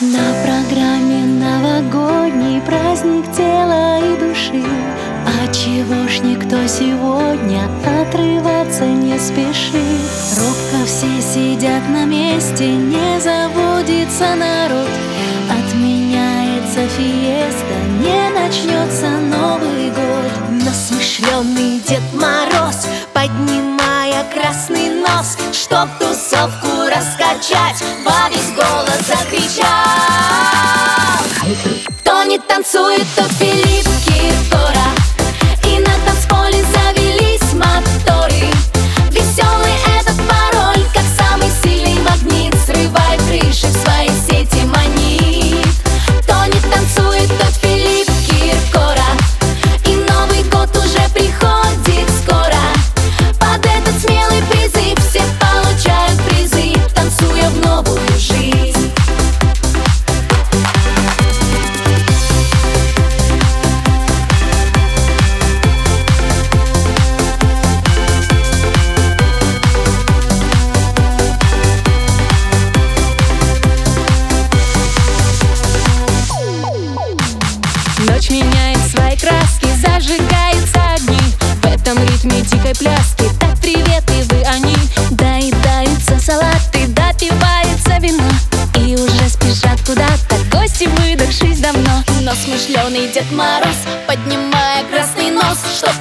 На программе новогодний праздник тела и души. А чего ж никто сегодня отрываться не спешит. Робко все сидят на месте, не заводится народ. Отменяется фиеста, не начнется Новый год. Насмышленный Дед Мороз, поднимая красный нос Чтоб тусовку раскачать. танцует тот Филипп. Ночь меняет свои краски, зажигаются огни. В этом ритме дикой пляски. Так приветливы они. Доедаются салаты, допивается вино И уже спешат куда-то гости, выдохшись давно. Но смышленый Дед Мороз, поднимая красный нос. Чтоб